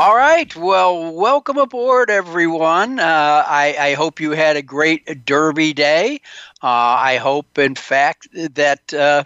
All right. Well, welcome aboard, everyone. Uh, I, I, hope you had a great Derby day. Uh, I hope, in fact, that uh,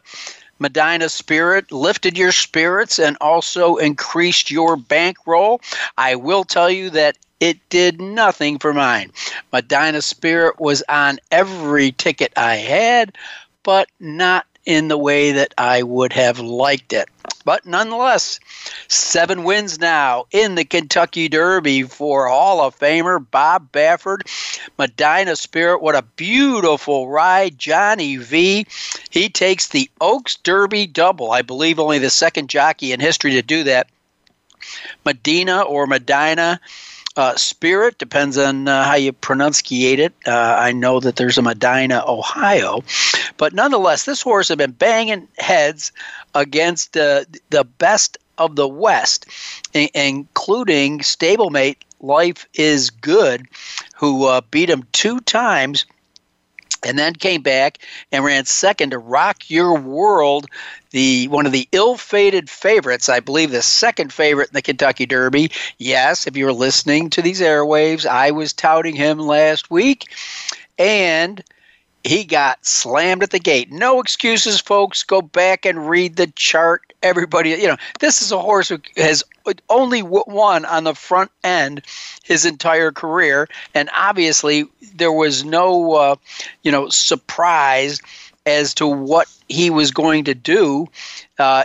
Medina Spirit lifted your spirits and also increased your bankroll. I will tell you that it did nothing for mine. Medina Spirit was on every ticket I had, but not in the way that I would have liked it. But nonetheless, seven wins now in the Kentucky Derby for Hall of Famer Bob Baffert. Medina Spirit, what a beautiful ride. Johnny V, he takes the Oaks Derby double. I believe only the second jockey in history to do that. Medina or Medina uh, Spirit depends on uh, how you pronunciate it. Uh, I know that there's a Medina, Ohio, but nonetheless, this horse had been banging heads against uh, the best of the West, I- including stablemate Life is Good, who uh, beat him two times and then came back and ran second to Rock Your World, the one of the ill-fated favorites, I believe the second favorite in the Kentucky Derby. Yes, if you were listening to these airwaves, I was touting him last week, and he got slammed at the gate. No excuses, folks. Go back and read the chart. Everybody, you know, this is a horse who has only won on the front end his entire career, and obviously there was no, uh, you know, surprise as to what he was going to do uh,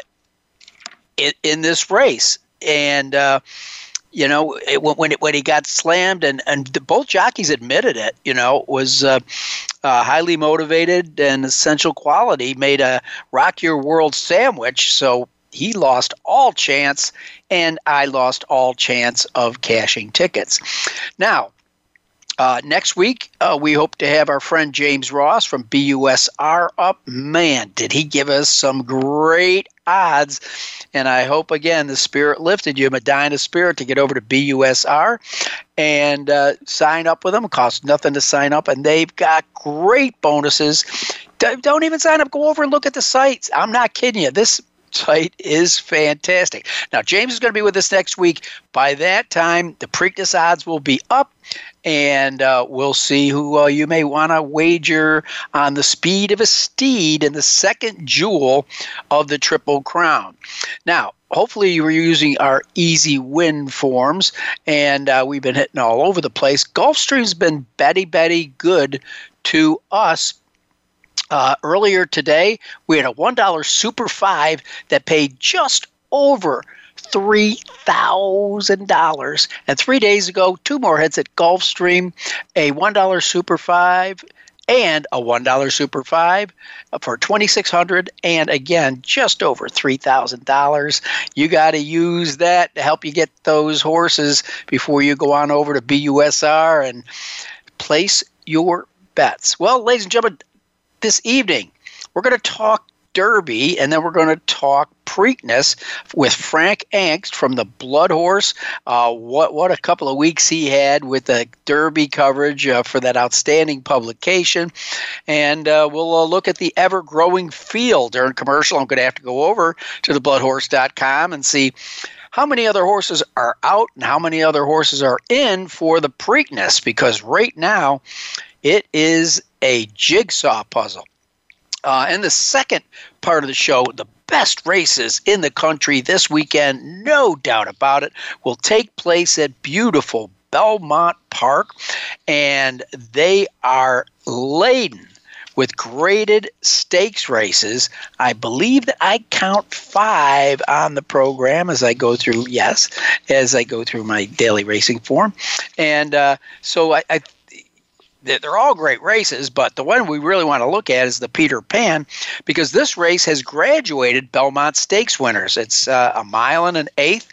in, in this race, and. Uh, you know, it, when it, when he got slammed, and and the, both jockeys admitted it. You know, was uh, uh, highly motivated and essential quality. Made a rock your world sandwich, so he lost all chance, and I lost all chance of cashing tickets. Now, uh, next week, uh, we hope to have our friend James Ross from BUSR up. Man, did he give us some great odds. And I hope, again, the spirit lifted you, Medina Spirit, to get over to BUSR and uh, sign up with them. It costs nothing to sign up, and they've got great bonuses. Don't even sign up. Go over and look at the sites. I'm not kidding you. This site is fantastic. Now, James is going to be with us next week. By that time, the Preakness odds will be up, and uh, we'll see who uh, you may want to wager on the speed of a steed in the second jewel of the Triple Crown. Now, hopefully you were using our easy win forms and uh, we've been hitting all over the place gulfstream's been betty betty good to us uh, earlier today, we had a $1 Super 5 that paid just over $3,000. And three days ago, two more heads at Gulfstream, a $1 Super 5 and a $1 Super 5 for 2600 and again just over $3,000. You got to use that to help you get those horses before you go on over to BUSR and place your bets. Well, ladies and gentlemen, this evening, we're going to talk Derby, and then we're going to talk Preakness with Frank Angst from the Blood Horse. Uh, what what a couple of weeks he had with the Derby coverage uh, for that outstanding publication, and uh, we'll uh, look at the ever growing field during commercial. I'm going to have to go over to the bloodhorse.com and see how many other horses are out and how many other horses are in for the Preakness because right now it is a jigsaw puzzle. Uh, and the second part of the show, the best races in the country this weekend, no doubt about it, will take place at beautiful Belmont Park. And they are laden with graded stakes races. I believe that I count five on the program as I go through, yes, as I go through my daily racing form. And uh, so I, I they're all great races, but the one we really want to look at is the Peter Pan because this race has graduated Belmont Stakes winners. It's uh, a mile and an eighth.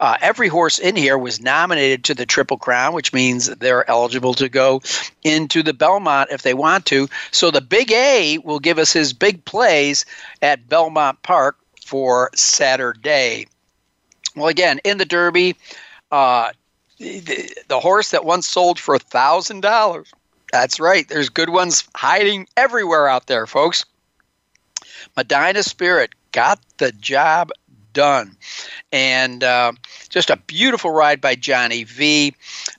Uh, every horse in here was nominated to the Triple Crown, which means they're eligible to go into the Belmont if they want to. So the Big A will give us his big plays at Belmont Park for Saturday. Well, again, in the Derby, uh, the, the horse that once sold for a thousand dollars. That's right. There's good ones hiding everywhere out there, folks. Medina Spirit got the job done. And uh, just a beautiful ride by Johnny V.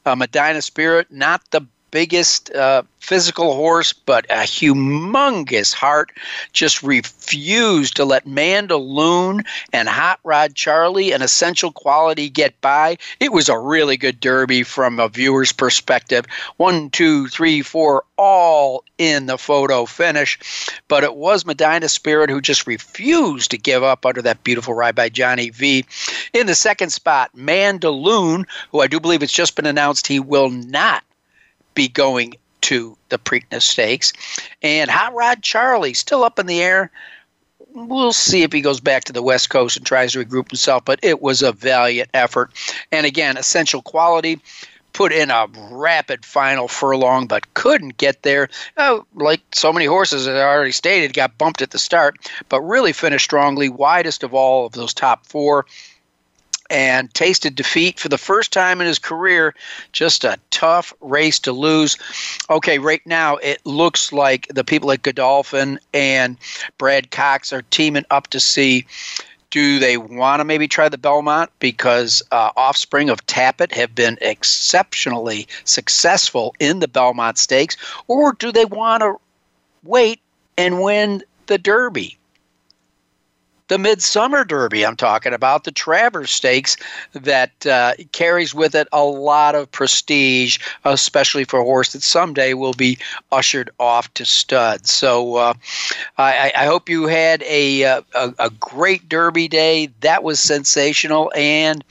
Uh, Medina Spirit, not the biggest uh, physical horse, but a humongous heart. Just refused to let Mandaloun and Hot Rod Charlie and Essential Quality get by. It was a really good derby from a viewer's perspective. One, two, three, four, all in the photo finish. But it was Medina Spirit who just refused to give up under that beautiful ride by Johnny V. In the second spot, Mandaloun, who I do believe it's just been announced he will not be going to the Preakness Stakes. And Hot Rod Charlie still up in the air. We'll see if he goes back to the West Coast and tries to regroup himself, but it was a valiant effort. And again, essential quality put in a rapid final furlong, but couldn't get there. Oh, like so many horses, as I already stated, got bumped at the start, but really finished strongly, widest of all of those top four and tasted defeat for the first time in his career. Just a tough race to lose. Okay, right now it looks like the people at Godolphin and Brad Cox are teaming up to see do they want to maybe try the Belmont because uh, Offspring of Tapit have been exceptionally successful in the Belmont Stakes, or do they want to wait and win the Derby? The Midsummer Derby. I'm talking about the Travers Stakes that uh, carries with it a lot of prestige, especially for a horse that someday will be ushered off to stud. So uh, I, I, hope you had a, uh, a, a great Derby day. That was sensational and.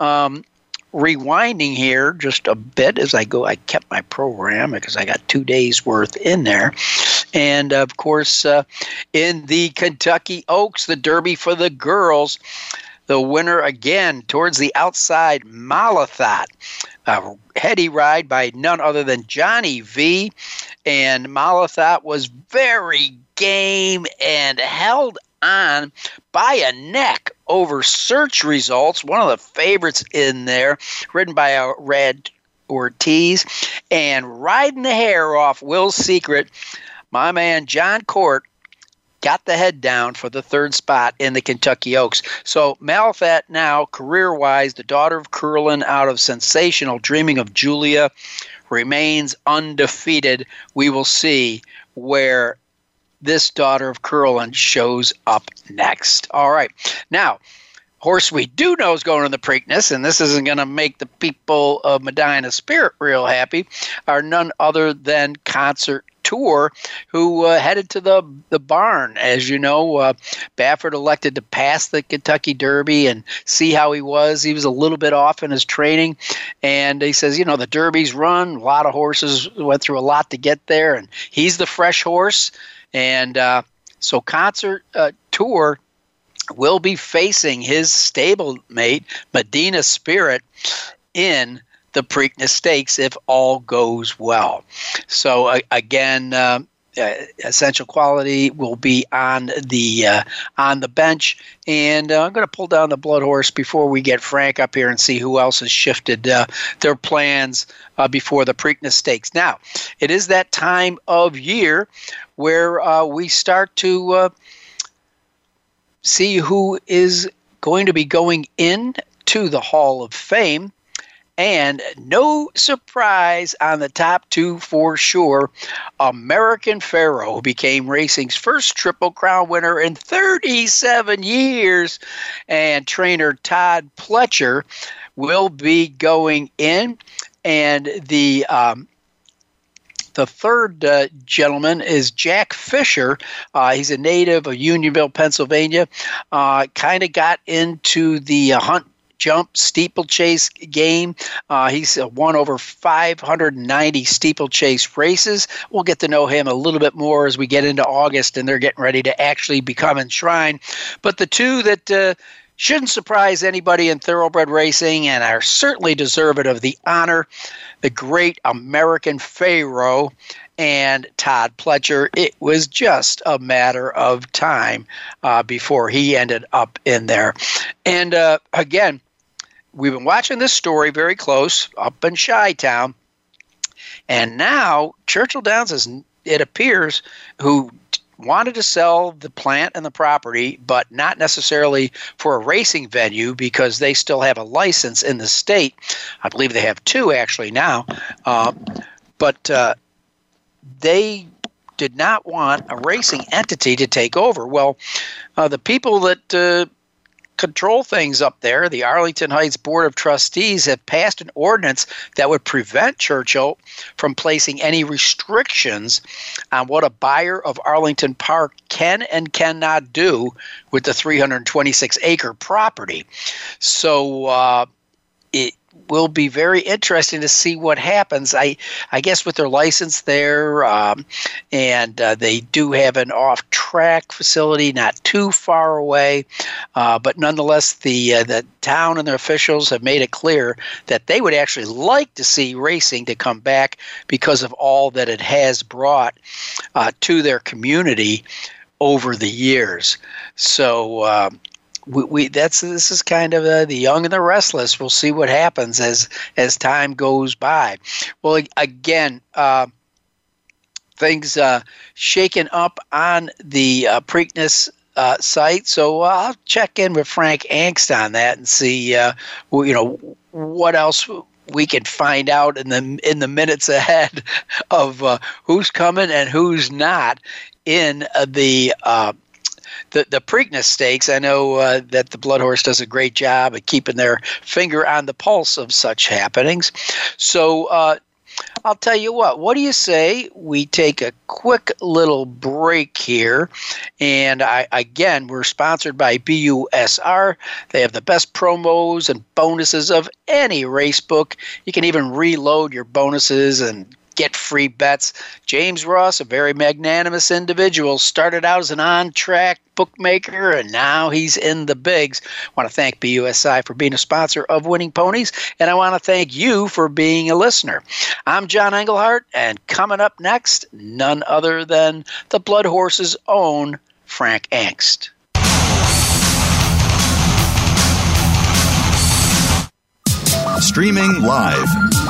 Um, rewinding here just a bit as I go. I kept my program because I got two days worth in there. And of course, uh, in the Kentucky Oaks, the Derby for the girls, the winner again towards the outside, Malathaat. A heady ride by none other than Johnny V. And Malathaat was very game and held on by a neck over search results. One of the favorites in there, written by Irad Ortiz, and riding the hair off Will's Secret my man Jon Court got the head down for the third spot in the Kentucky Oaks. So Malathaat now, career-wise, the daughter of Curlin out of Sensational, Dreaming of Julia, remains undefeated. We will see where this daughter of Curlin shows up next. All right. Now, horse we do know is going to the Preakness, and this isn't going to make the people of Medina Spirit real happy, are none other than Concert Tour, who uh, headed to the the barn. As you know, uh, Baffert elected to pass the Kentucky Derby and see how he was. He was a little bit off in his training, and he says, you know, the Derby's run. A lot of horses went through a lot to get there, and he's the fresh horse. And uh, so, Concert uh, Tour will be facing his stablemate Medina Spirit in the Preakness Stakes if all goes well. So uh, again. Uh, uh, essential quality will be on the uh, on the bench, and uh, I'm going to pull down the blood horse before we get Frank up here and see who else has shifted uh, their plans uh, before the Preakness Stakes. Now, it is that time of year where uh, we start to see who is going to be going in to the Hall of Fame. And no surprise on the top two for sure. American Pharoah became racing's first Triple Crown winner in 37 years. And trainer Todd Pletcher will be going in. And the um, the third uh, gentleman is Jack Fisher. Uh, he's a native of Unionville, Pennsylvania. Uh, kind of got into the uh, hunt jump steeplechase game. Uh, he's uh, won over 590 steeplechase races. We'll get to know him a little bit more as we get into August and they're getting ready to actually become enshrined. But the two that uh, shouldn't surprise anybody in thoroughbred racing and are certainly deserving of the honor. The great American Pharoah and Todd Pletcher. It was just a matter of time uh, before he ended up in there. And uh, again, we've been watching this story very close up in Chi Town. And now Churchill Downs is, it appears, who wanted to sell the plant and the property, but not necessarily for a racing venue because they still have a license in the state. I believe they have two actually now. Uh, but uh, they did not want a racing entity to take over. Well, uh, the people that uh, control things up there, the Arlington Heights Board of Trustees have passed an ordinance that would prevent Churchill from placing any restrictions on what a buyer of Arlington Park can and cannot do with the 326 acre property. So uh, it, will be very interesting to see what happens. I I guess with their license there, um, and uh, they do have an off-track facility not too far away, uh, but nonetheless, the uh, the town and their officials have made it clear that they would actually like to see racing to come back because of all that it has brought uh, to their community over the years. So um, we, we that's this is kind of uh, the young and the restless. We'll see what happens as as time goes by. Well, again. Uh, things uh, shaken up on the uh, Preakness uh, site. So uh, I'll check in with Frank Angst on that and see, uh, you know, what else we can find out in the in the minutes ahead of uh, who's coming and who's not in uh, the uh, the the Preakness Stakes, I know uh, that the Blood Horse does a great job at keeping their finger on the pulse of such happenings. So. Uh, I'll tell you what, what do you say we take a quick little break here? And I, again, we're sponsored by BUSR. They have the best promos and bonuses of any race book. You can even reload your bonuses and get free bets. James Ross, a very magnanimous individual, started out as an on track bookmaker and now he's in the bigs. I want to thank BUSR for being a sponsor of Winning Ponies, and I want to thank you for being a listener. I'm John Englehart, and coming up next, none other than the Blood Horse's own Frank Angst. Streaming live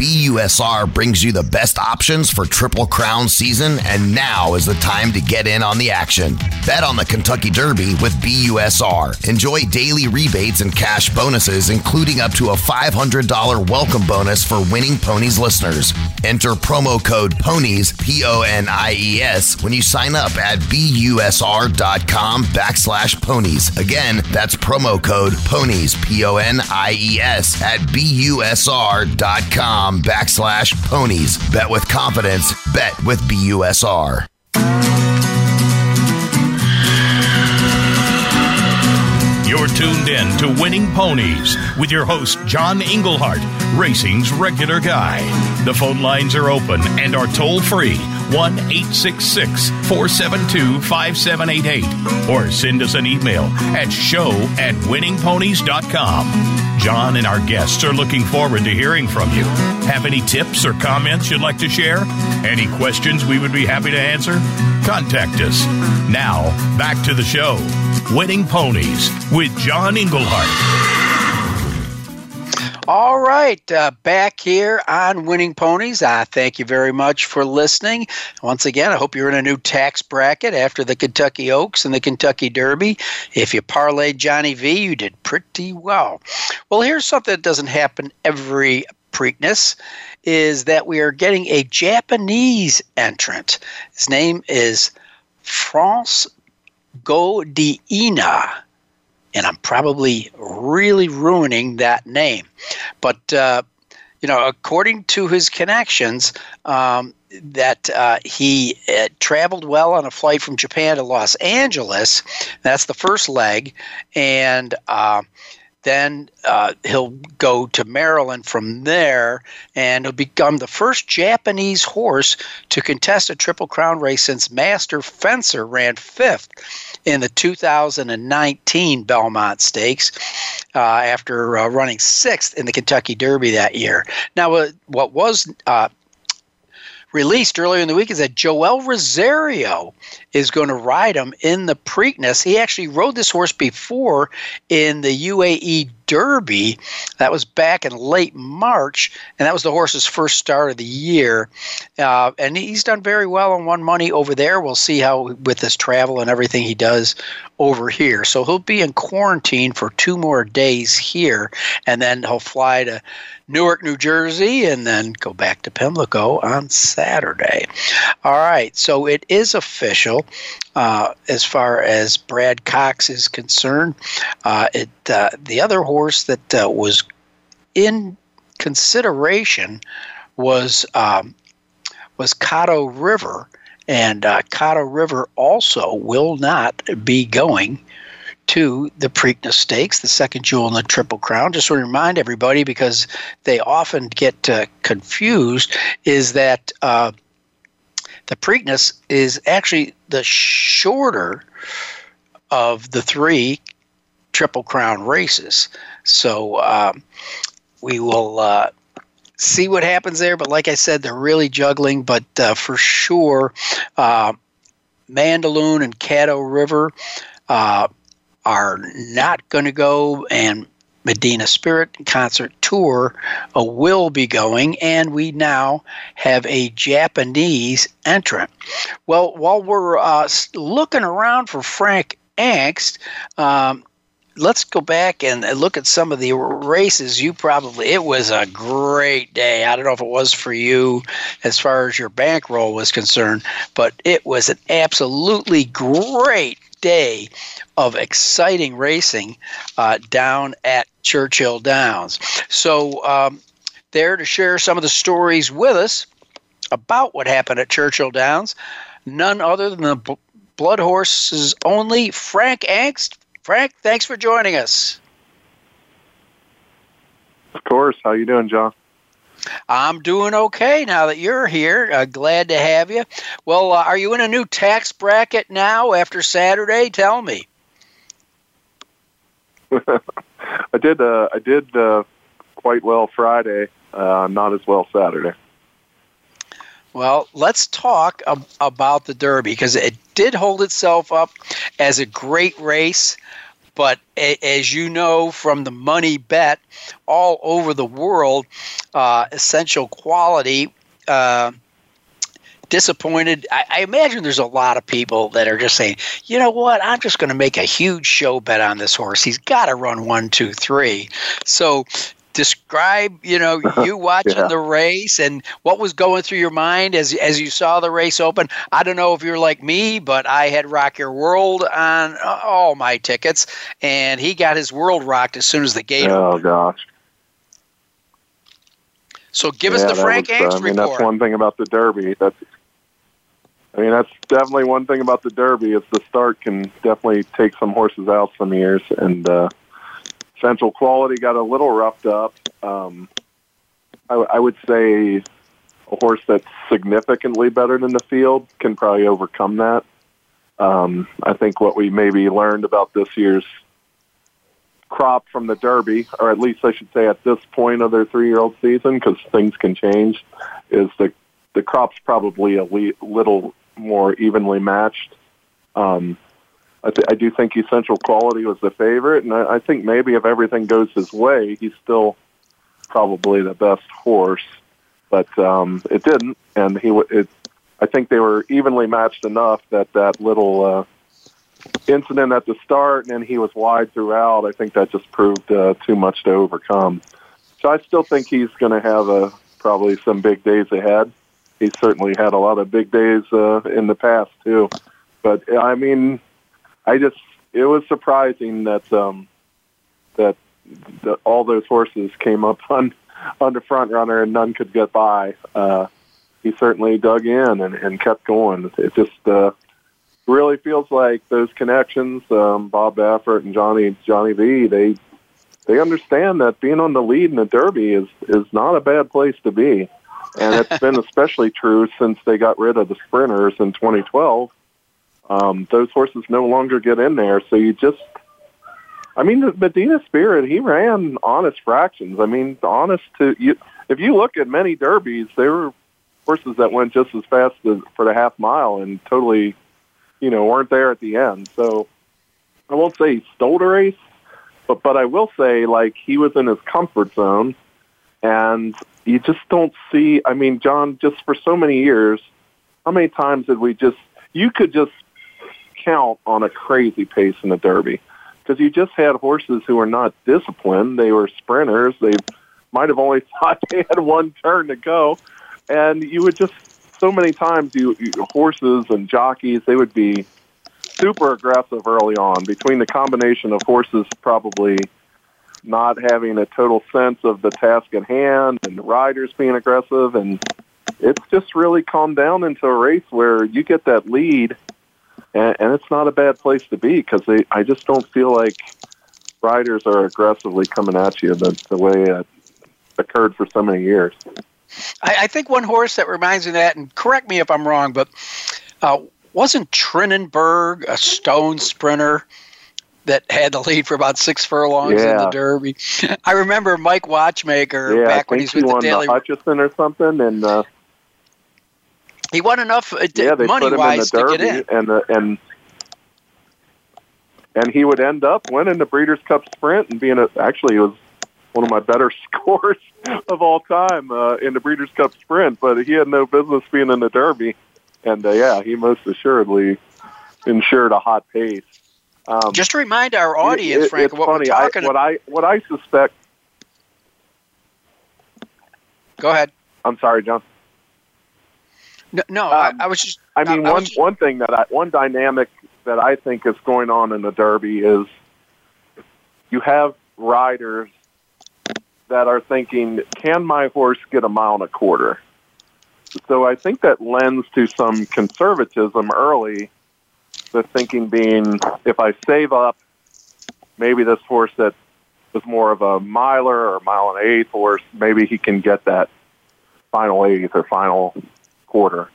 BUSR brings you the best options for Triple Crown season, and now is the time to get in on the action. Bet on the Kentucky Derby with BUSR. Enjoy daily rebates and cash bonuses, including up to a $500 welcome bonus for winning ponies listeners. Enter promo code PONIES, P O N I E S, when you sign up at BUSR.com backslash ponies. Again, that's promo code PONIES, P O N I E S, at BUSR.com backslash ponies. Bet with confidence. Bet with BUSR. You're tuned in to Winning Ponies with your host, John Englehart, racing's regular guy. The phone lines are open and are toll free 1 866 472 5788 or send us an email at show at winningponies.com. John and our guests are looking forward to hearing from you. Have any tips or comments you'd like to share? Any questions we would be happy to answer? contact us. Now, back to the show Winning Ponies with John Englehart. All right, uh, back here on Winning Ponies. I thank you very much for listening. Once again, I hope you're in a new tax bracket after the Kentucky Oaks and the Kentucky Derby. If you parlayed Johnny V, you did pretty well. Well, here's something that doesn't happen every Preakness is that we are getting a Japanese entrant. His name is France Go de Ina and I'm probably really ruining that name. But uh, you know, according to his connections, um, that uh, he uh, traveled well on a flight from Japan to Los Angeles. That's the first leg, and uh, then uh, he'll go to Maryland from there, and he'll become the first Japanese horse to contest a Triple Crown race since Master Fencer ran fifth in the 2019 Belmont Stakes uh, after uh, running sixth in the Kentucky Derby that year. Now, uh, what was uh, released earlier in the week is that Joel Rosario is going to ride him in the Preakness. He actually rode this horse before in the UAE Derby. That was back in late March, and that was the horse's first start of the year. Uh, and he's done very well and won money over there. We'll see how, with his travel and everything he does over here. So he'll be in quarantine for two more days here, and then he'll fly to Newark, New Jersey, and then go back to Pimlico on Saturday. All right, so it is official uh, as far as Brad Cox is concerned. Uh, it uh, the other horse that uh, was in consideration was um, was Caddo River, and uh, Caddo River also will not be going to the Preakness Stakes, the second jewel in the Triple Crown. Just want to remind everybody, because they often get uh, confused, is that uh, the Preakness is actually the shorter of the three Triple Crown races. So um, we will uh, see what happens there. But like I said, they're really juggling. But uh, for sure, uh, Mandaloun and Caddo River uh, are not going to go, and Medina Spirit Concert Tour uh, will be going, and we now have a Japanese entrant. Well, while we're uh, looking around for Frank Angst, um, let's go back and look at some of the races you probably it was a great day i don't know if it was for you as far as your bankroll was concerned but it was an absolutely great day of exciting racing uh, down at Churchill Downs. So, um, there to share some of the stories with us about what happened at Churchill Downs, none other than the Blood Horses only, Frank Angst. Frank, thanks for joining us. Of course. How you doing, John? I'm doing okay now that you're here. Uh, glad to have you. Well, uh, are you in a new tax bracket now after Saturday? Tell me. I did. Uh, I did uh, quite well Friday. Uh, not as well Saturday. Well, let's talk ab- about the Derby because it did hold itself up as a great race. But a- as you know from the money bet all over the world, uh, essential quality. Uh, disappointed. I, I, imagine there's a lot of people that are just saying, you know what, I'm just going to make a huge show bet on this horse. He's got to run one, two, three. So describe you know you watching yeah. the race and what was going through your mind as as you saw the race open i don't know if you're like me but i had rock your world on all my tickets and he got his world rocked as soon as the gate oh opened. gosh so give yeah, us the frank was, uh, i mean report. that's one thing about the derby that's I mean, that's definitely one thing about the Derby. Is the start can definitely take some horses out some years, and uh, Essential Quality got a little roughed up. Um, I, I would say a horse that's significantly better than the field can probably overcome that. Um, I think what we maybe learned about this year's crop from the Derby, or at least I should say at this point of their three-year-old season, because things can change, is the the crop's probably a le- little more evenly matched. Um, I, th- I do think Essential Quality was the favorite, and I, I think maybe if everything goes his way, he's still probably the best horse. But um, it didn't, and he w- it. I think they were evenly matched enough that that little uh, incident at the start, and then he was wide throughout. I think that just proved uh, too much to overcome. So I still think he's going to have a probably some big days ahead. He's certainly had a lot of big days uh, in the past too. But I mean, I just it was surprising that um, that that all those horses came up on on the front runner and none could get by. Uh, he certainly dug in and, and kept going. It just uh, really feels like those connections, um, Bob Baffert and Johnny Johnny V. They they understand that being on the lead in the Derby is is not a bad place to be, and it's been especially true since they got rid of the sprinters in 2012. Um, those horses no longer get in there, so you just. I mean, the Medina Spirit, he ran honest fractions. I mean, honest to you. If you look at many derbies, there were horses that went just as fast as, for the half mile and totally, you know, weren't there at the end. So I won't say he stole the race, but but I will say like he was in his comfort zone, and you just don't see. I mean, John, just for so many years, how many times did we just? You could just count on a crazy pace in the Derby because you just had horses who were not disciplined. They were sprinters. They might have only thought they had one turn to go, and you would just so many times you, you horses and jockeys they would be super aggressive early on between the combination of horses probably not having a total sense of the task at hand and the riders being aggressive and it's just really calmed down into a race where you get that lead and, and it's not a bad place to be because they I just don't feel like riders are aggressively coming at you the, the way it occurred for so many years. I, I think one horse that reminds me of that, and correct me if I'm wrong, but uh, wasn't Trinniberg a stone sprinter that had the lead for about six furlongs Yeah. in the Derby? I remember Mike Watchmaker Yeah, back when he's he with the Daily. the Hutchison or something, and uh, he won enough uh, yeah, money put him in the wise to get in. Derby, and uh, and and he would end up winning the Breeders' Cup Sprint and being a, actually it was one of my better scores of all time uh, in the Breeders' Cup Sprint. But he had no business being in the Derby, and uh, yeah, he most assuredly ensured a hot pace. Um, Just to remind our audience, it- it- Frank, what funny. we're talking I, what I what I suspect. Go ahead. I'm sorry, John. No, no Um, I, I was just. I mean, I one just- one thing that I, one dynamic that I think is going on in the Derby is you have riders that are thinking, "Can my horse get a mile and a quarter?" So I think that lends to some conservatism early. The thinking being, if I save up, maybe this horse that was more of a miler or mile and eighth horse, maybe he can get that final eighth or final quarter.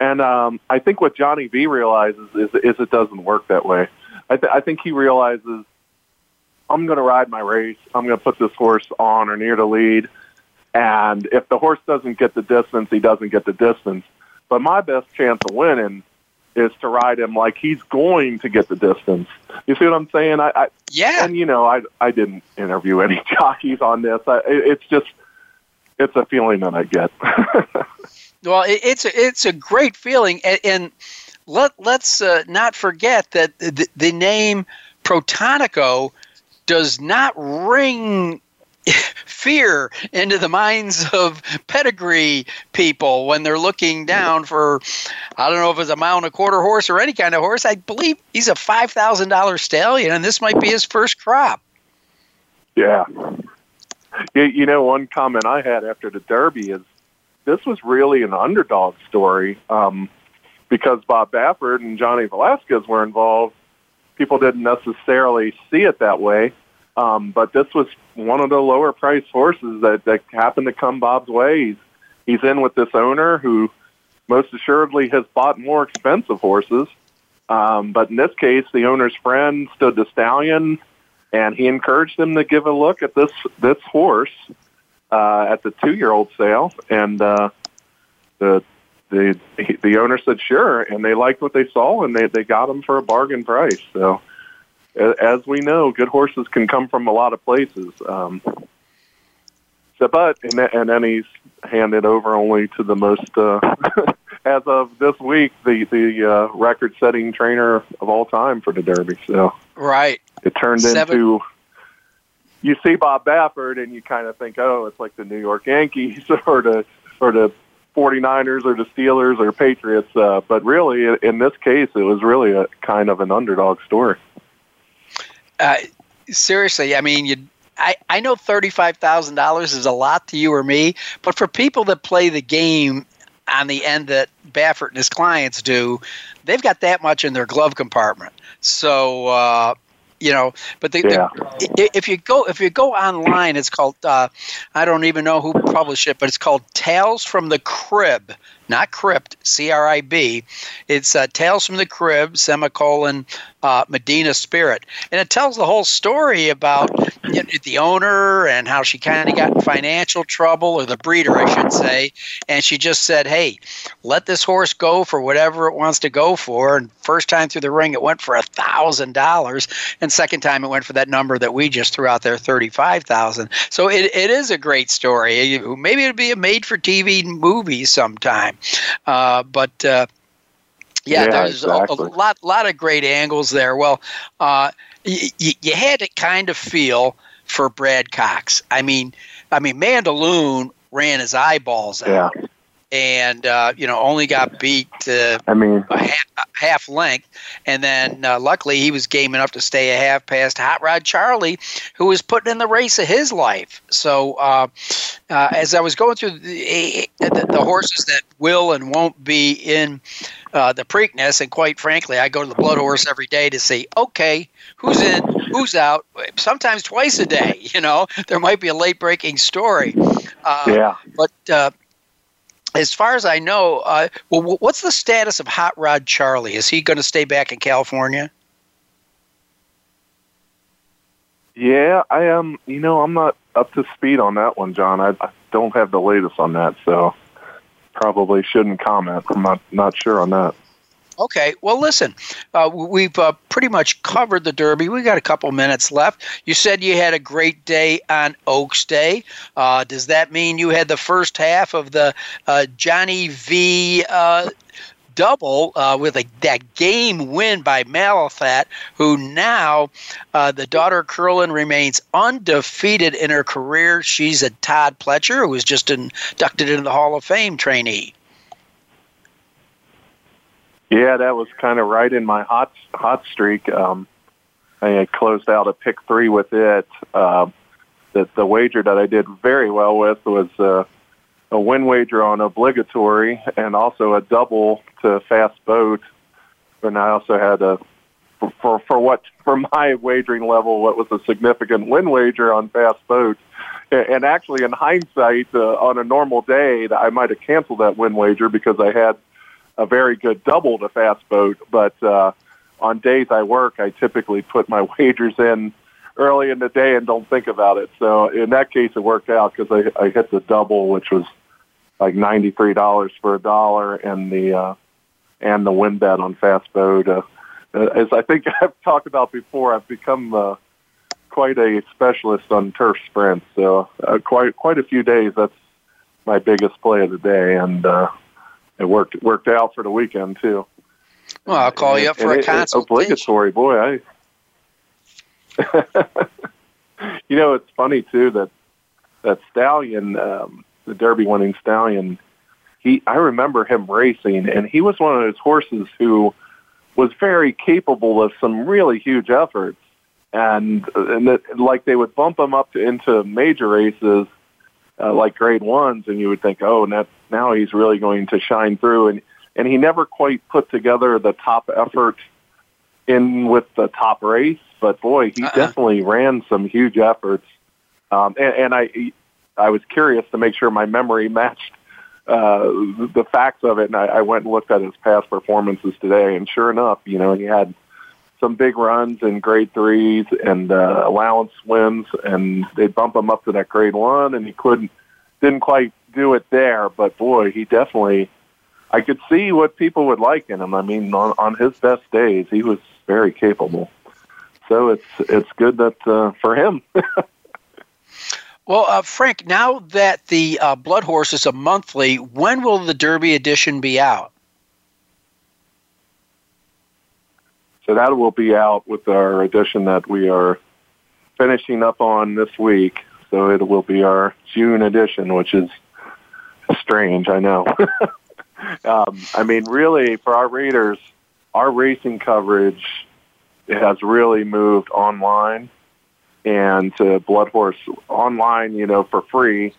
And um, I think what Johnny V realizes is, is it doesn't work that way. I, th- I think he realizes I'm going to ride my race. I'm going to put this horse on or near the lead. And if the horse doesn't get the distance, he doesn't get the distance. But my best chance of winning is to ride him like he's going to get the distance. You see what I'm saying? I, I yeah. and you know, I I didn't interview any jockeys on this. I, it, it's just it's a feeling that I get. Well, it, it's a, it's a great feeling, and, and let let's uh, not forget that the, the name Protonico does not ring fear into the minds of pedigree people when they're looking down for I don't know if it's a mile and a quarter horse or any kind of horse. I believe he's a five thousand dollar stallion, and this might be his first crop. Yeah. You, know, one comment I had after the Derby is this was really an underdog story um, because Bob Baffert and Johnny Velazquez were involved. People didn't necessarily see it that way, um, but this was one of the lower priced horses that, that happened to come Bob's way. He's, he's in with this owner who most assuredly has bought more expensive horses. Um, but in this case, the owner's friend stood the stallion and he encouraged them to give a look at this this horse uh, at the two year old sale, and uh, the the the owner said sure, and they liked what they saw, and they they got him for a bargain price. So, as we know, good horses can come from a lot of places. Um, so, but and, and then he's handed over only to the most, uh, as of this week, the the uh, record-setting trainer of all time for the Derby. So, right, it turned Seven. into you see Bob Baffert and you kind of think, oh, it's like the New York Yankees or the or the 49ers or the Steelers or Patriots. Uh, but really, in this case, it was really a kind of an underdog story. Uh, seriously, I mean, you. I, I know thirty-five thousand dollars is a lot to you or me, but for people that play the game on the end that Baffert and his clients do, they've got that much in their glove compartment. So uh, you know but the, yeah. the, if you go if you go online it's called uh, i don't even know who published it but it's called tales from the crib not crypt c-r-i-b it's uh, tales from the crib semicolon uh, medina spirit. And it tells the whole story about you know, the owner and how she kind of got in financial trouble or the breeder i should say. And she just said hey let this horse go for whatever it wants to go for. And first time through the ring it went for a thousand dollars. And second time it went for that number that we just threw out there, thirty-five thousand. So it, it is a great story. Maybe it'd be a made-for-TV movie sometime, uh, but. Uh, yeah, yeah, there's exactly. a, a, lot, lot of great angles there. Well, uh, y- y- you had to kind of feel for Brad Cox. I mean, I mean, Mandaloun ran his eyeballs out. Yeah and uh, you know only got beat uh, I mean a half, a half length, and then uh, luckily he was game enough to stay a half past Hot Rod Charlie, who was putting in the race of his life. So uh, uh, as I was going through the, the, the, horses that will and won't be in uh, the Preakness, and quite frankly, I go to the Blood Horse every day to see okay who's in, who's out. Sometimes twice a day. You know there might be a late breaking story. yeah, but as far as I know, uh, well, what's the status of Hot Rod Charlie? Is he going to stay back in California? Yeah, I am. You know, I'm not up to speed on that one, John. I, I don't have the latest on that, so probably shouldn't comment. I'm not not sure on that. Okay. Well, listen, uh, we've uh, pretty much covered the Derby. We got a couple minutes left. You said you had a great day on Oaks Day. Uh, does that mean you had the first half of the uh, Johnny V uh, double uh, with a that game win by Malathaat, who now the daughter Curlin remains undefeated in her career. She's a Todd Pletcher, who was just inducted into the Hall of Fame trainee. Yeah, that was kind of right in my hot hot streak. Um, I closed out a pick three with it. Uh, the, the wager that I did very well with was uh, a win wager on obligatory and also a double to fast boat. And I also had a for, for for what for my wagering level, what was a significant win wager on fast boat. And actually, in hindsight, uh, on a normal day, I might have canceled that win wager because I had a very good double to fast boat. But uh, on days I work, I typically put my wagers in early in the day and don't think about it. So in that case, it worked out because I, I hit the double, which was like ninety three dollars for a dollar, and the uh, and the win bet on fast boat. Uh, as I think I've talked about before, I've become uh, quite a specialist on turf sprints. So uh, quite quite a few days. That's my biggest play of the day, and uh, it worked worked out for the weekend too. Well, I'll call you up for a it, consultation. Obligatory, boy. I. you know, it's funny too that that stallion, um, the Derby winning stallion. He, I remember him racing, and he was one of those horses who was very capable of some really huge efforts, and and that, like they would bump him up to, into major races, uh, like grade ones, and you would think, oh, and that, now he's really going to shine through. And and he never quite put together the top effort in with the top race, but boy, he uh-uh. definitely ran some huge efforts. Um, and, and I I was curious to make sure my memory matched uh, the facts of it, and I, I went and looked at his past performances today, and sure enough, you know, he had some big runs in grade threes and uh, allowance wins, and they'd bump him up to that grade one, and he couldn't, didn't quite do it there. But boy, he definitely I could see what people would like in him. I mean, on, on his best days, he was very capable. So it's it's good that uh, for him. well, uh, Frank, now that the uh, Blood Horse is a monthly, when will the Derby edition be out? So that will be out with our edition that we are finishing up on this week. So it will be our June edition, which is strange, I know. um, I mean, really, for our readers, our racing coverage has really moved online and to Blood Horse online, you know, for free.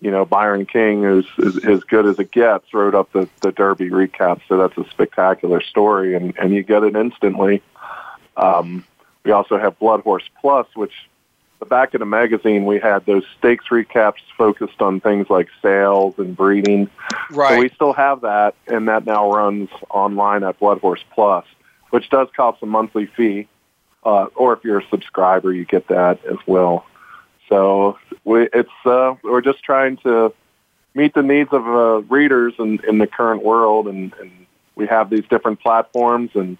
You know, Byron King, who's is, as good as it gets, wrote up the, the Derby recap, so that's a spectacular story, and, and you get it instantly. Um, we also have Blood Horse Plus, which the back of the magazine we had those stakes recaps focused on things like sales and breeding. Right. So we still have that, and that now runs online at Bloodhorse Plus, which does cost a monthly fee. Uh, or if you're a subscriber, you get that as well. So we, it's uh, we're just trying to meet the needs of uh, readers in, in the current world, and, and we have these different platforms. And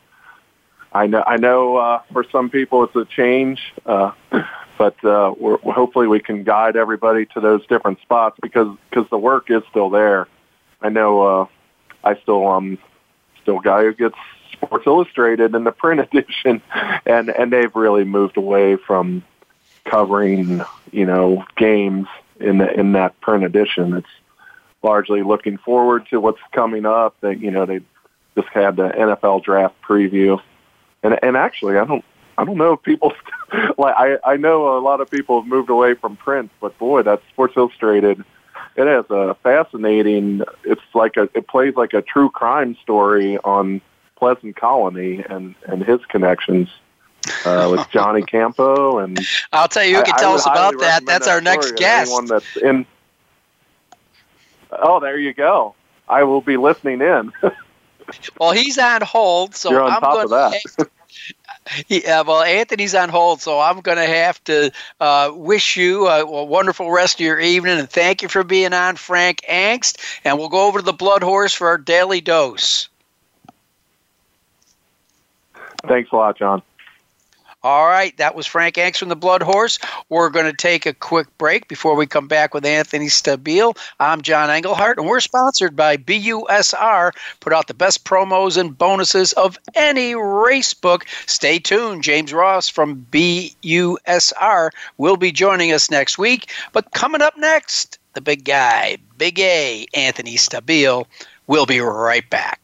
I know I know uh, for some people it's a change, uh, but uh, we're, hopefully we can guide everybody to those different spots because because the work is still there. I know uh, I still um still guy who gets Sports Illustrated in the print edition, and and they've really moved away from covering you know games in the in that print edition. It's largely looking forward to what's coming up. That you know they just had the NFL draft preview, and and actually I don't I don't know if people like I I know a lot of people have moved away from print, but boy, that Sports Illustrated. It has a fascinating. It's like a. It plays like a true crime story on Pleasant Colony and and his connections uh, with Johnny Campo and I'll tell you who can I- I tell would us about that. That's that our next guest. Anyone that's in. Oh, there you go. I will be listening in. Well, he's on hold, so You're on I'm top going of that. to. Yeah, well, Anthony's on hold, so I'm going to have to uh, wish you a, a wonderful rest of your evening and thank you for being on, Frank Angst. And we'll go over to the Blood Horse for our daily dose. Thanks a lot, John. All right, that was Frank Angst from the Blood Horse. We're going to take a quick break before we come back with Anthony Stabile. I'm John Englehart, and we're sponsored by BUSR. Put out the best promos and bonuses of any race book. Stay tuned. James Ross from BUSR will be joining us next week. But coming up next, the big guy, Big A, Anthony Stabile. We'll be right back.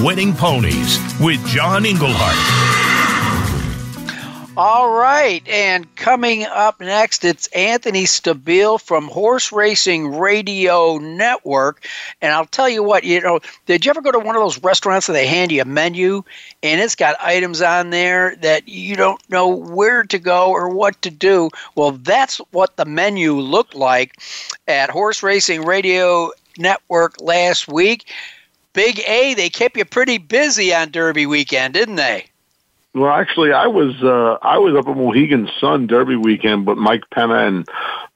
Winning Ponies with John Englehart. All right, and coming up next, it's Anthony Stabile from Horse Racing Radio Network. And I'll tell you what, you know, did you ever go to one of those restaurants where they hand you a menu and it's got items on there that you don't know where to go or what to do? Well, that's what the menu looked like at Horse Racing Radio Network last week. Big A, they kept you pretty busy on Derby weekend, didn't they? Well, actually, I was uh, I was up at Mohegan Sun Derby weekend, but Mike Penna and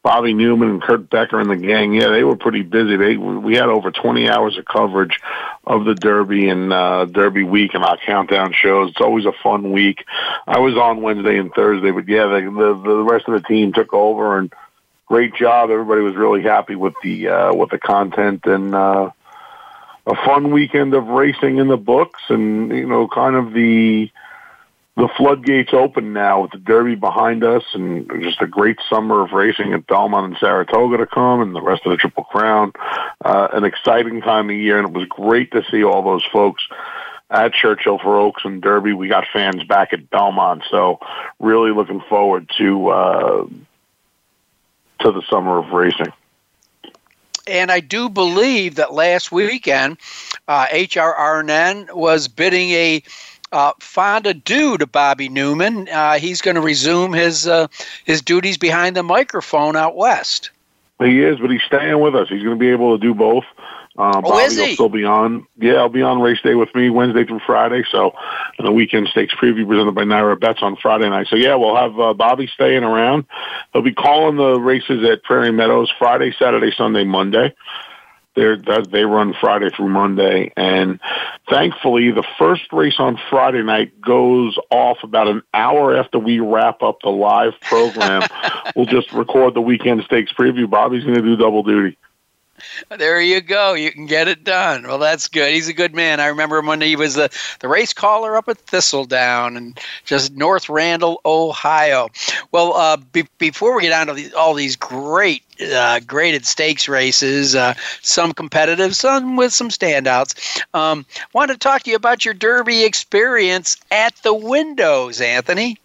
Bobby Newman and Kurt Becker and the gang, yeah, they were pretty busy. They we had over twenty hours of coverage of the Derby and uh, Derby week and our countdown shows. It's always a fun week. I was on Wednesday and Thursday, but yeah, the the, the rest of the team took over and great job. Everybody was really happy with the uh, with the content and. uh a fun weekend of racing in the books and you know kind of the the floodgates open now with the Derby behind us and just a great summer of racing at Belmont and Saratoga to come and the rest of the Triple Crown. Uh, an exciting time of year, and it was great to see all those folks at Churchill for Oaks and Derby. We got fans back at Belmont, so really looking forward to uh, to the summer of racing. And I do believe that last weekend, uh, HRRN was bidding a uh, fond adieu to Bobby Newman. Uh, he's going to resume his uh, his duties behind the microphone out west. He is, but he's staying with us. He's going to be able to do both. Uh, oh, is will still be on. Yeah, I'll be on race day with me Wednesday through Friday. So, the weekend stakes preview presented by NYRA Bets on Friday night. So, yeah, we'll have uh, Bobby staying around. He'll be calling the races at Prairie Meadows Friday, Saturday, Sunday, Monday. They're, they run Friday through Monday, and thankfully, the first race on Friday night goes off about an hour after we wrap up the live program. we'll just record the weekend stakes preview. Bobby's going to do double duty. There you go. You can get it done. Well, that's good. He's a good man. I remember him when he was the, the race caller up at Thistledown and just North Randall, Ohio. Well, uh, be, before we get on to all these great uh, graded stakes races, uh, some competitive, some with some standouts. Um, wanted to talk to you about your Derby experience at the windows, Anthony.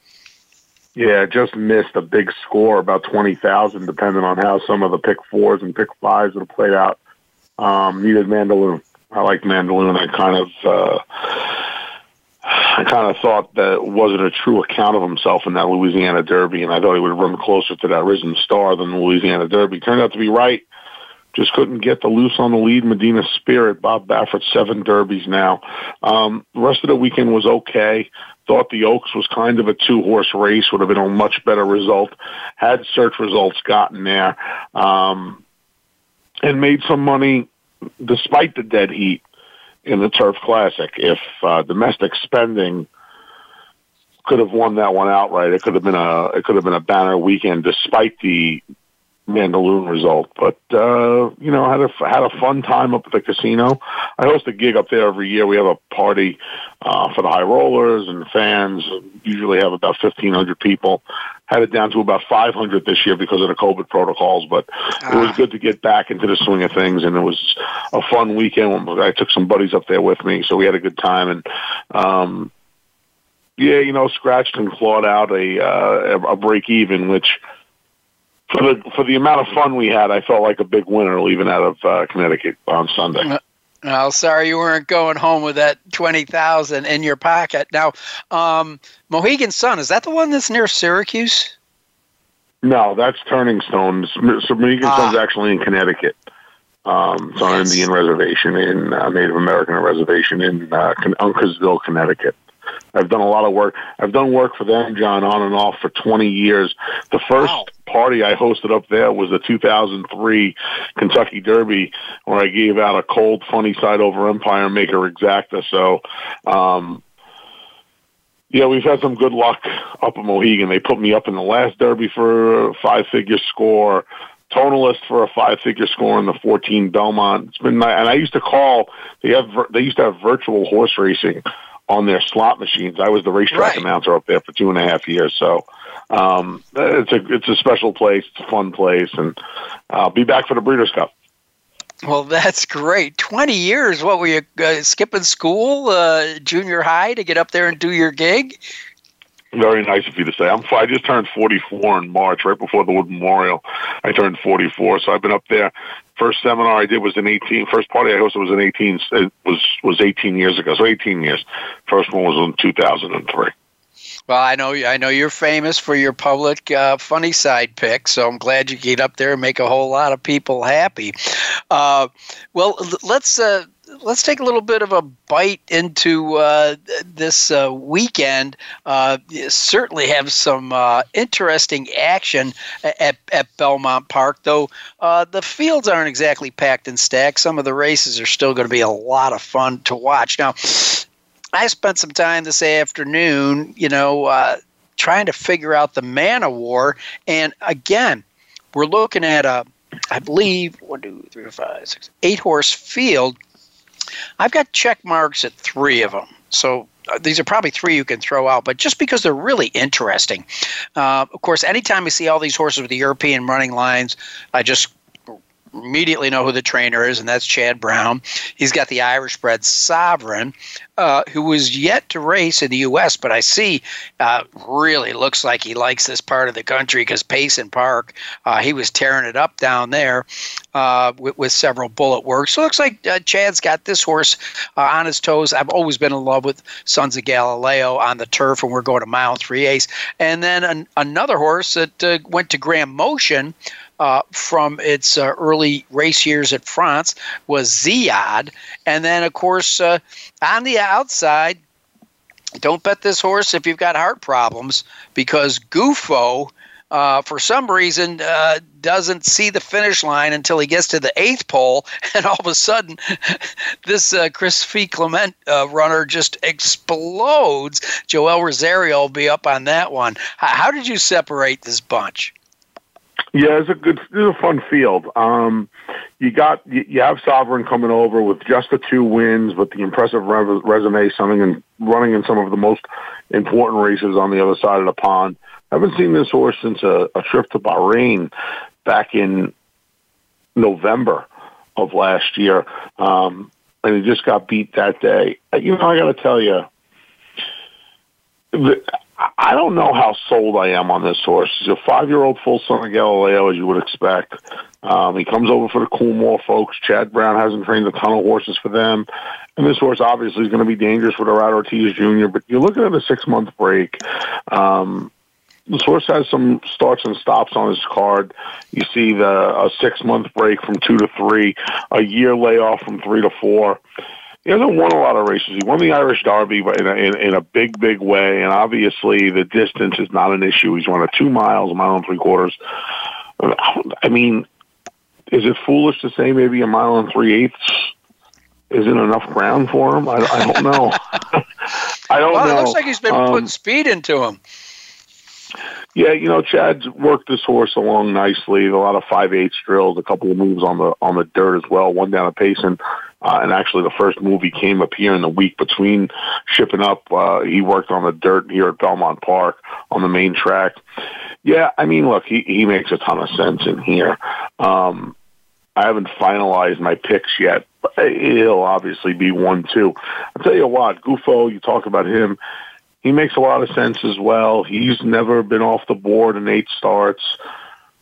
Yeah, just missed a big score, about twenty thousand, depending on how some of the pick fours and pick fives would have played out. Um, needed Mandaloun. I like Mandaloun. I kind of, uh, I kind of thought that wasn't a true account of himself in that Louisiana Derby, and I thought he would have run closer to that Risen Star than the Louisiana Derby. Turned out to be right. Just couldn't get the loose on the lead. Medina Spirit, Bob Baffert, seven derbies now. Um, the rest of the weekend was okay. Thought the Oaks was kind of a two horse race, would have been a much better result had Search Results gotten there. Um, and made some money despite the dead heat in the Turf Classic. If uh, Domestic Spending could have won that one outright, it could have been a it could have been a banner weekend despite the Mandaloun result. But uh, you know, had a had a fun time up at the casino. I host a gig up there every year. We have a party uh, for the high rollers and fans. Usually have about fifteen hundred people. Had it down to about five hundred this year because of the COVID protocols. But it was good to get back into the swing of things, and it was a fun weekend. I took some buddies up there with me, so we had a good time and. um yeah, you know, scratched and clawed out a uh, a break even, which for the for the amount of fun we had, I felt like a big winner leaving out of uh, Connecticut on Sunday. Oh, sorry you weren't going home with that twenty thousand in your pocket. Now, um, Mohegan Sun is that the one that's near Syracuse? No, that's Turning Stone. So Mohegan ah. Sun's actually in Connecticut. Um, it's on yes. Indian reservation in uh, Native American reservation in uh, Uncasville, Connecticut. I've done a lot of work. I've done work for them, John, on and off for 20 years. The first wow. party I hosted up there was the 2003 Kentucky Derby, where I gave out a cold, Funny Cide over Empire Maker Exacta. So, um, yeah, we've had some good luck up at Mohegan. They put me up in the last Derby for a five-figure score. Tonalist for a five-figure score in the 14 Belmont. It's been, and I used to call. They have, they used to have virtual horse racing on their slot machines. I was the racetrack right. announcer up there for two and a half years, so um, it's a it's a special place. It's a fun place, and I'll be back for the Breeders' Cup. Well, that's great. Twenty years. What were you uh, skipping school, uh, junior high, to get up there and do your gig? Very nice of you to say. I'm. I just turned 44 in March, right before the Wood Memorial. I turned 44, so I've been up there. First seminar I did was in 18. First party I hosted was in 18. It was was 18 years ago. So 18 years. First one was in 2003. Well, I know I know you're famous for your public uh, Funny Cide picks, so I'm glad you get up there and make a whole lot of people happy. Uh, well, let's uh, let's take a little bit of a bite into uh, this uh, weekend. Uh, certainly have some uh, interesting action at, at Belmont Park, though uh, the fields aren't exactly packed and stacked. Some of the races are still going to be a lot of fun to watch. Now, I spent some time this afternoon, you know, uh, trying to figure out the Man O' War, and again, we're looking at a I believe one, two, three, four, five, six, eight horse field I've got check marks at three of them. So uh, these are probably three you can throw out, but just because they're really interesting. Uh, of course, anytime we see all these horses with the European running lines, I just immediately know who the trainer is, and that's Chad Brown. He's got the Irish bred Sovereign, uh, who was yet to race in the U.S., but I see uh, really looks like he likes this part of the country because Payson Park, uh, he was tearing it up down there uh, with, with, several bullet works. So it looks like uh, Chad's got this horse uh, on his toes. I've always been in love with Sons of Galileo on the turf, and we're going to mile three ace. And then an, another horse that went to Graham Motion uh, from its uh, early race years at France was Ziyad. And then, of course, uh, on the outside, don't bet this horse if you've got heart problems because Gufo. Uh, for some reason, uh, doesn't see the finish line until he gets to the eighth pole, and all of a sudden, this uh, Christophe Clement uh, runner just explodes. Joel Rosario will be up on that one. How, how did you separate this bunch? Yeah, it's a good, it's a fun field. Um, you got you, have Sovereign coming over with just the two wins, but the impressive re- resume, something and running in some of the most important races on the other side of the pond. I haven't seen this horse since a, a trip to Bahrain back in November of last year, um, and he just got beat that day. You know, I got to tell you. The, I don't know how sold I am on this horse. He's a five-year-old full son of Galileo, as you would expect. Um, he comes over for the Coolmore folks. Chad Brown hasn't trained a ton of horses for them, and this horse obviously is going to be dangerous with Irad Ortiz Jr. But you're looking at a six-month break. Um, this horse has some starts and stops on his card. You see the a six month break from two to three, a year layoff from three to four he hasn't won a lot of races. He won the Irish Derby, but in a, in, in a big, big way. And obviously, the distance is not an issue. He's run a two miles, a mile and three quarters. I mean, is it foolish to say maybe a mile and three eighths isn't enough ground for him? I, I don't know. I don't well, know. It looks like he's been um, putting speed into him. Yeah, you know, Chad's worked this horse along nicely. A lot of five eighths drills, a couple of moves on the on the dirt as well. One down at Payson, uh, and actually the first move he came up here in the week between shipping up. Uh, he worked on the dirt here at Belmont Park on the main track. Yeah, I mean, look, he he makes a ton of sense in here. Um, I haven't finalized my picks yet. But he'll obviously be one too. I'll tell you what, Gufo, you talk about him he makes a lot of sense as well. He's never been off the board in eight starts.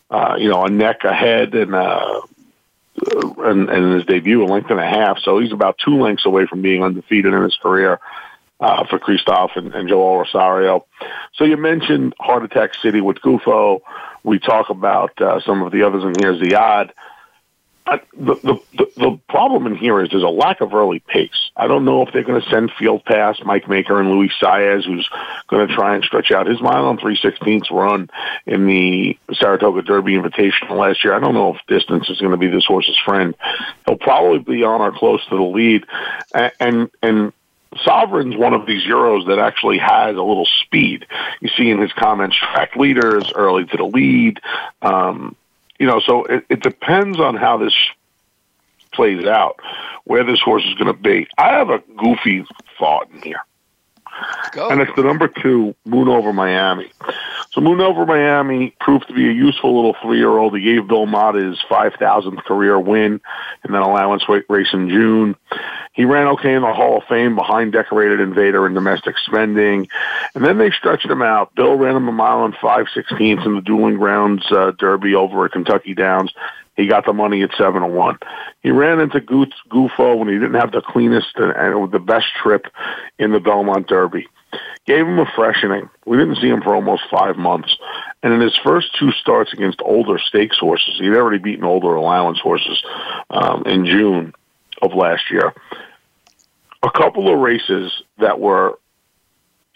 Uh, you know, a neck ahead and uh, and, and his debut a length and a half. So he's about two lengths away from being undefeated in his career uh, for Christophe and, and Joel Rosario. So you mentioned Heart Attack City with Gufo. We talk about uh, some of the others in here, Ziad the, the the problem in here is there's a lack of early pace. I don't know if they're going to send Field Pass Mike Maker and Luis Saez, who's going to try and stretch out his mile and sixteenths run in the Saratoga Derby Invitational last year. I don't know if distance is going to be this horse's friend. He'll probably be on or close to the lead, and and. and Sovereign's one of these Euros that actually has a little speed. You see in his comments, track leaders early to the lead. Um, you know, so it, it depends on how this plays out, where this horse is going to be. I have a goofy thought in here. Go. And it's the number two, Moon over Miami. So Moon over Miami proved to be a useful little three-year-old. He gave Bill Mott his 5,000th career win and then allowance race in June. He ran okay in the Hall of Fame behind Decorated Invader in Domestic Spending. And then they stretched him out. Bill ran him a mile and five sixteenths in the dueling grounds uh, derby over at Kentucky Downs. He got the money at seven to one. He ran into Gufo when he didn't have the cleanest and the best trip in the Belmont Derby. Gave him a freshening. We didn't see him for almost five months. And in his first two starts against older stakes horses, he'd already beaten older allowance horses um, in June of last year. A couple of races that were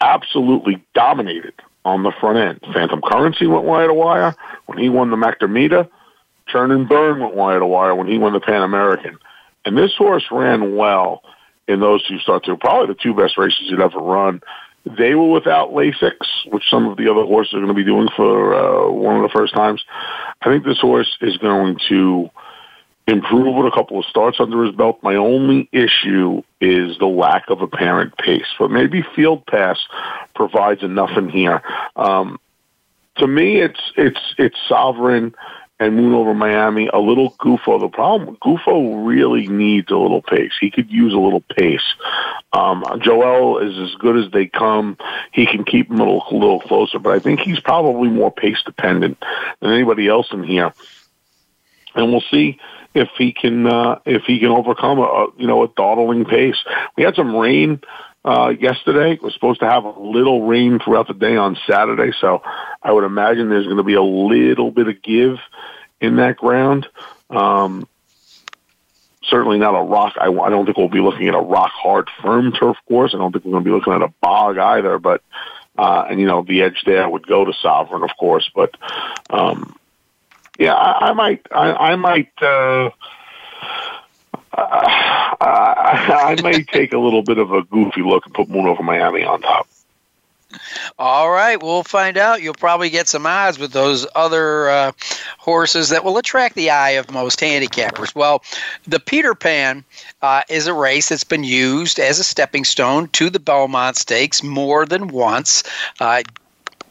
absolutely dominated on the front end. Phantom Currency went wire to wire when he won the Mac Diarmida. Churn and Burn went wire to wire when he won the Pan American. And this horse ran well in those two starts. Probably the two best races he'd ever run. They were without Lasix, which some of the other horses are going to be doing for uh, one of the first times. I think this horse is going to improve with a couple of starts under his belt. My only issue is the lack of apparent pace, but maybe Field Pass provides enough in here. Um, to me, it's it's it's Sovereign and Moon over Miami, a little Gufo. The problem, Gufo really needs a little pace. He could use a little pace. Um, Joel is as good as they come. He can keep him a little, a little closer, but I think he's probably more pace dependent than anybody else in here. And we'll see if he can uh, if he can overcome a you know a dawdling pace. We had some rain uh, yesterday. Was supposed to have a little rain throughout the day on Saturday, so I would imagine there's going to be a little bit of give in that ground. Um, certainly not a rock. I, I don't think we'll be looking at a rock hard firm turf course. I don't think we're going to be looking at a bog either. But uh, and you know the edge there would go to Sovereign, of course. But um, yeah, I, I might. I, I might. Uh, I, may take a little bit of a goofy look and put Moon over Miami on top. All right, we'll find out. You'll probably get some odds with those other uh, horses that will attract the eye of most handicappers. Well, the Peter Pan uh, is a race that's been used as a stepping stone to the Belmont Stakes more than once. I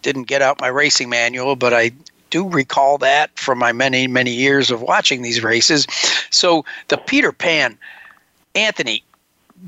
didn't get out my racing manual, but I do recall that from my many, many years of watching these races. So the Peter Pan, Anthony,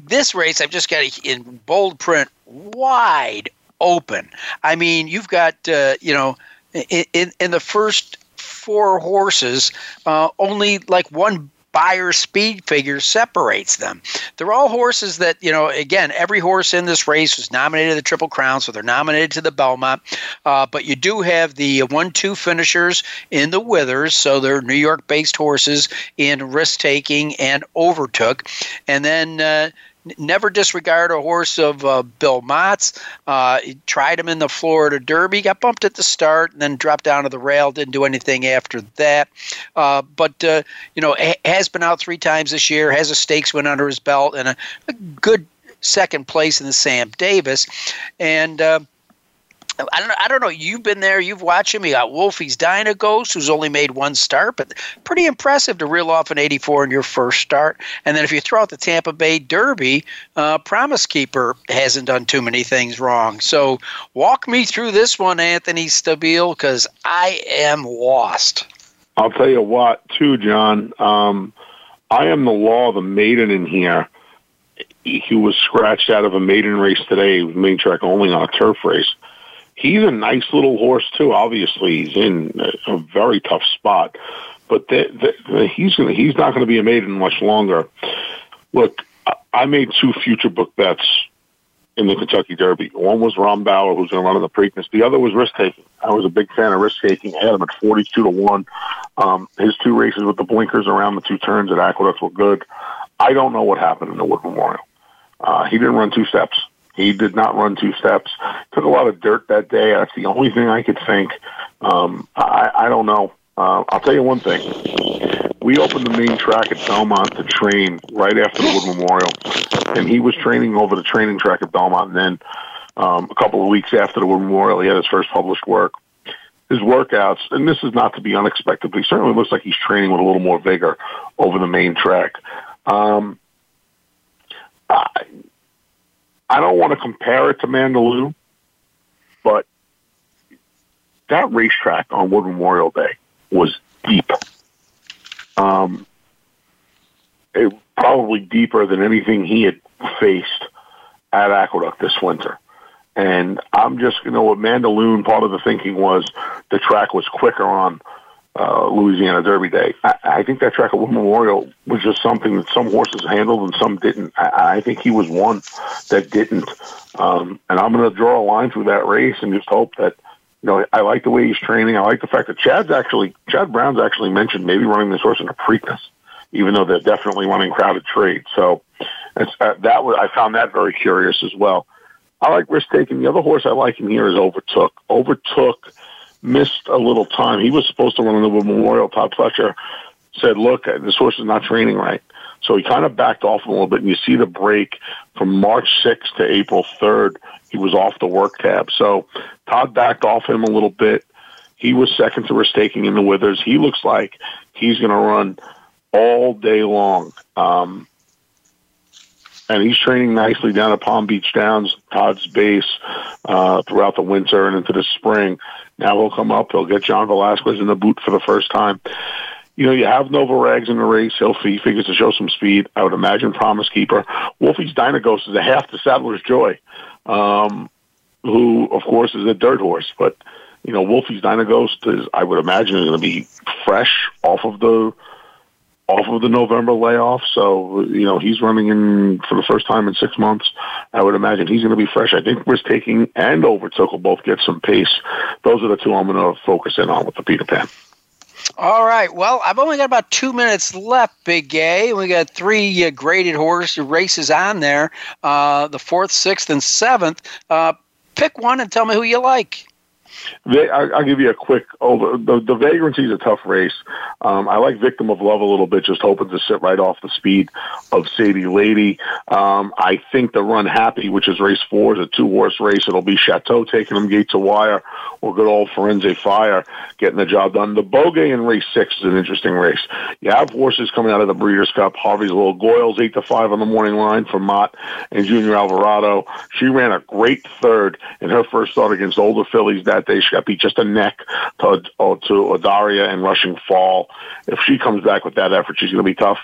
this race I've just got in bold print wide open. I mean, you've got uh, you know in in the first four horses, uh, only like one Beyer speed figure separates them. They're all horses that, you know, again, every horse in this race was nominated to the Triple Crown, so they're nominated to the Belmont. Uh, but you do have the one two finishers in the Withers, so they're New York based horses in Risk Taking and Overtook. And then uh, never disregard a horse of uh, Bill Mott's. Uh, tried him in the Florida Derby, got bumped at the start, and then dropped down to the rail. Didn't do anything after that. Uh, but uh, you know, has been out three times this year. Has a stakes win under his belt and a, a good second place in the Sam Davis, and uh, I don't know. I don't know. You've been there. You've watched him. You got Wolfie's Dynaghost, who's only made one start, but pretty impressive to reel off an 84 in your first start. And then if you throw out the Tampa Bay Derby, uh, Promise Keeper hasn't done too many things wrong. So walk me through this one, Anthony Stabile, because I am lost. I'll tell you what, too, John. Um, I am the law of the maiden in here. He was scratched out of a maiden race today, main track only on a turf race he's a nice little horse too. Obviously, he's in a very tough spot, but the, the, he's gonna he's not going to be a maiden much longer. Look, I made two future book bets in the Kentucky Derby. One was Rombauer, who's going to run in the Preakness. The other was Risk Taking. I was a big fan of Risk Taking. I had him at forty-two to one. Um, his two races with the blinkers around the two turns at Aqueduct were good. I don't know what happened in the Wood Memorial. Uh, he didn't run two steps. He did not run two steps. Took a lot of dirt that day. That's the only thing I could think. Um, I, I don't know. Uh, I'll tell you one thing. We opened the main track at Belmont to train right after the Wood Memorial, and he was training over the training track at Belmont. And then um, a couple of weeks after the Wood Memorial, he had his first published work. His workouts, and this is not to be unexpected, but he certainly looks like he's training with a little more vigor over the main track. Um, I, I don't want to compare it to Mandaloun, but that racetrack on Wood Memorial Day was deep. Um, it, probably deeper than anything he had faced at Aqueduct this winter. And I'm just, you know, what Mandaloun, part of the thinking was the track was quicker on uh, Louisiana Derby Day. I, I think that track at Wood Memorial was just something that some horses handled and some didn't. I, I think he was one that didn't. Um, and I'm going to draw a line through that race and just hope that, you know, I like the way he's training. I like the fact that Chad's actually, Chad Brown's actually mentioned maybe running this horse in a Preakness, even though they're definitely running Crowded Trade. So it's, uh, that was, I found that very curious as well. I like Risk Taking. The other horse I like in here is Overtook. Overtook missed a little time. He was supposed to run the Memorial. Todd Pletcher said, "Look, this horse is not training right." So he kind of backed off a little bit, and you see the break from March 6th to April 3rd. He was off the work tab. So Todd backed off him a little bit. He was second to Risk Taking in the Withers. He looks like he's going to run all day long. Um, and he's training nicely down at Palm Beach Downs, Todd's base, uh, throughout the winter and into the spring. Now he'll come up. He'll get John Velazquez in the boot for the first time. You know, you have Nova Rags in the race. He'll he figures to show some speed. I would imagine Promise Keeper. Wolfie's Dynaghost is a half the Sadler's Joy, um, who of course is a dirt horse, but you know, Wolfie's Dynaghost is, I would imagine, going to be fresh off of the off of the November layoff. So, you know, he's running in for the first time in six months. I would imagine he's going to be fresh. I think Risk Taking and Overtook will both get some pace. Those are the two I'm going to focus in on with the Peter Pan. All right. Well, I've only got about two minutes left, Big A. We got three uh, graded horse races on there uh, the fourth, sixth, and seventh. Uh, pick one and tell me who you like. They, I, will give you a quick over. The, the Vagrancy is a tough race. Um, I like Victim of Love a little bit, just hoping to sit right off the speed of Sadie Lady. Um, I think the Run Happy, which is race four, is a two horse race. It'll be Chateau taking them gate to wire, or good old Firenze Fire getting the job done. The Beaugay in race six is an interesting race. You have horses coming out of the Breeders' Cup. Harvey's Lil Goil's, eight to five on the morning line for Mott and Junior Alvarado. She ran a great third in her first start against older fillies that She got beat just a neck to, to Audarya and Rushing Fall. If she comes back with that effort, she's going to be tough.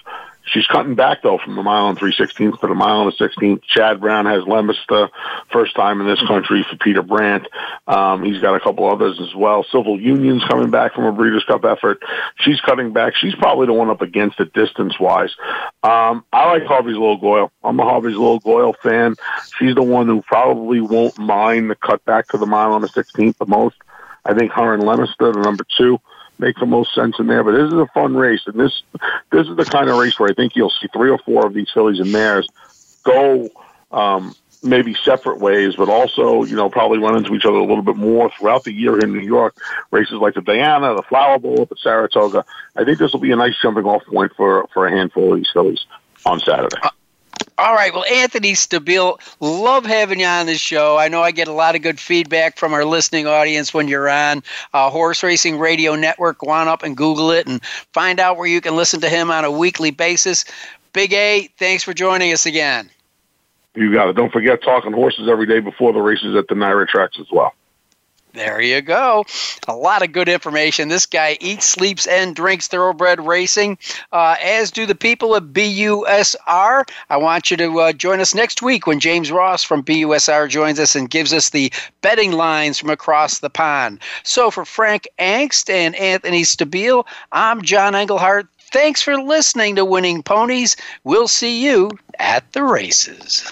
She's cutting back though from the mile and three sixteenths to the mile and a sixteenth. Chad Brown has Leominster, first time in this country for Peter Brant. Um, he's got a couple others as well. Civil Union's coming back from a Breeders' Cup effort. She's cutting back. She's probably the one up against it distance wise. Um, I like Harvey's Lil Goil. I'm a Harvey's Lil Goil fan. She's the one who probably won't mind the cut back to the mile on the sixteenth the most. I think her and Leominster, the number two make the most sense in there. But this is a fun race, and this this is the kind of race where I think you'll see three or four of these fillies and mares go um, maybe separate ways, but also you know probably run into each other a little bit more throughout the year in New York. Races like the Diana, the Flower Bowl, the Saratoga. I think this will be a nice jumping off point for for a handful of these fillies on Saturday. All right. Well, Anthony Stabile, love having you on the show. I know I get a lot of good feedback from our listening audience when you're on uh, Horse Racing Radio Network. Go on up and Google it and find out where you can listen to him on a weekly basis. Big A, thanks for joining us again. You got it. Don't forget talking horses every day before the races at the NYRA tracks as well. There you go. A lot of good information. This guy eats, sleeps, and drinks thoroughbred racing, uh, as do the people at BUSR. I want you to uh, join us next week when James Ross from BUSR joins us and gives us the betting lines from across the pond. So for Frank Angst and Anthony Stabile, I'm John Englehart. Thanks for listening to Winning Ponies. We'll see you at the races.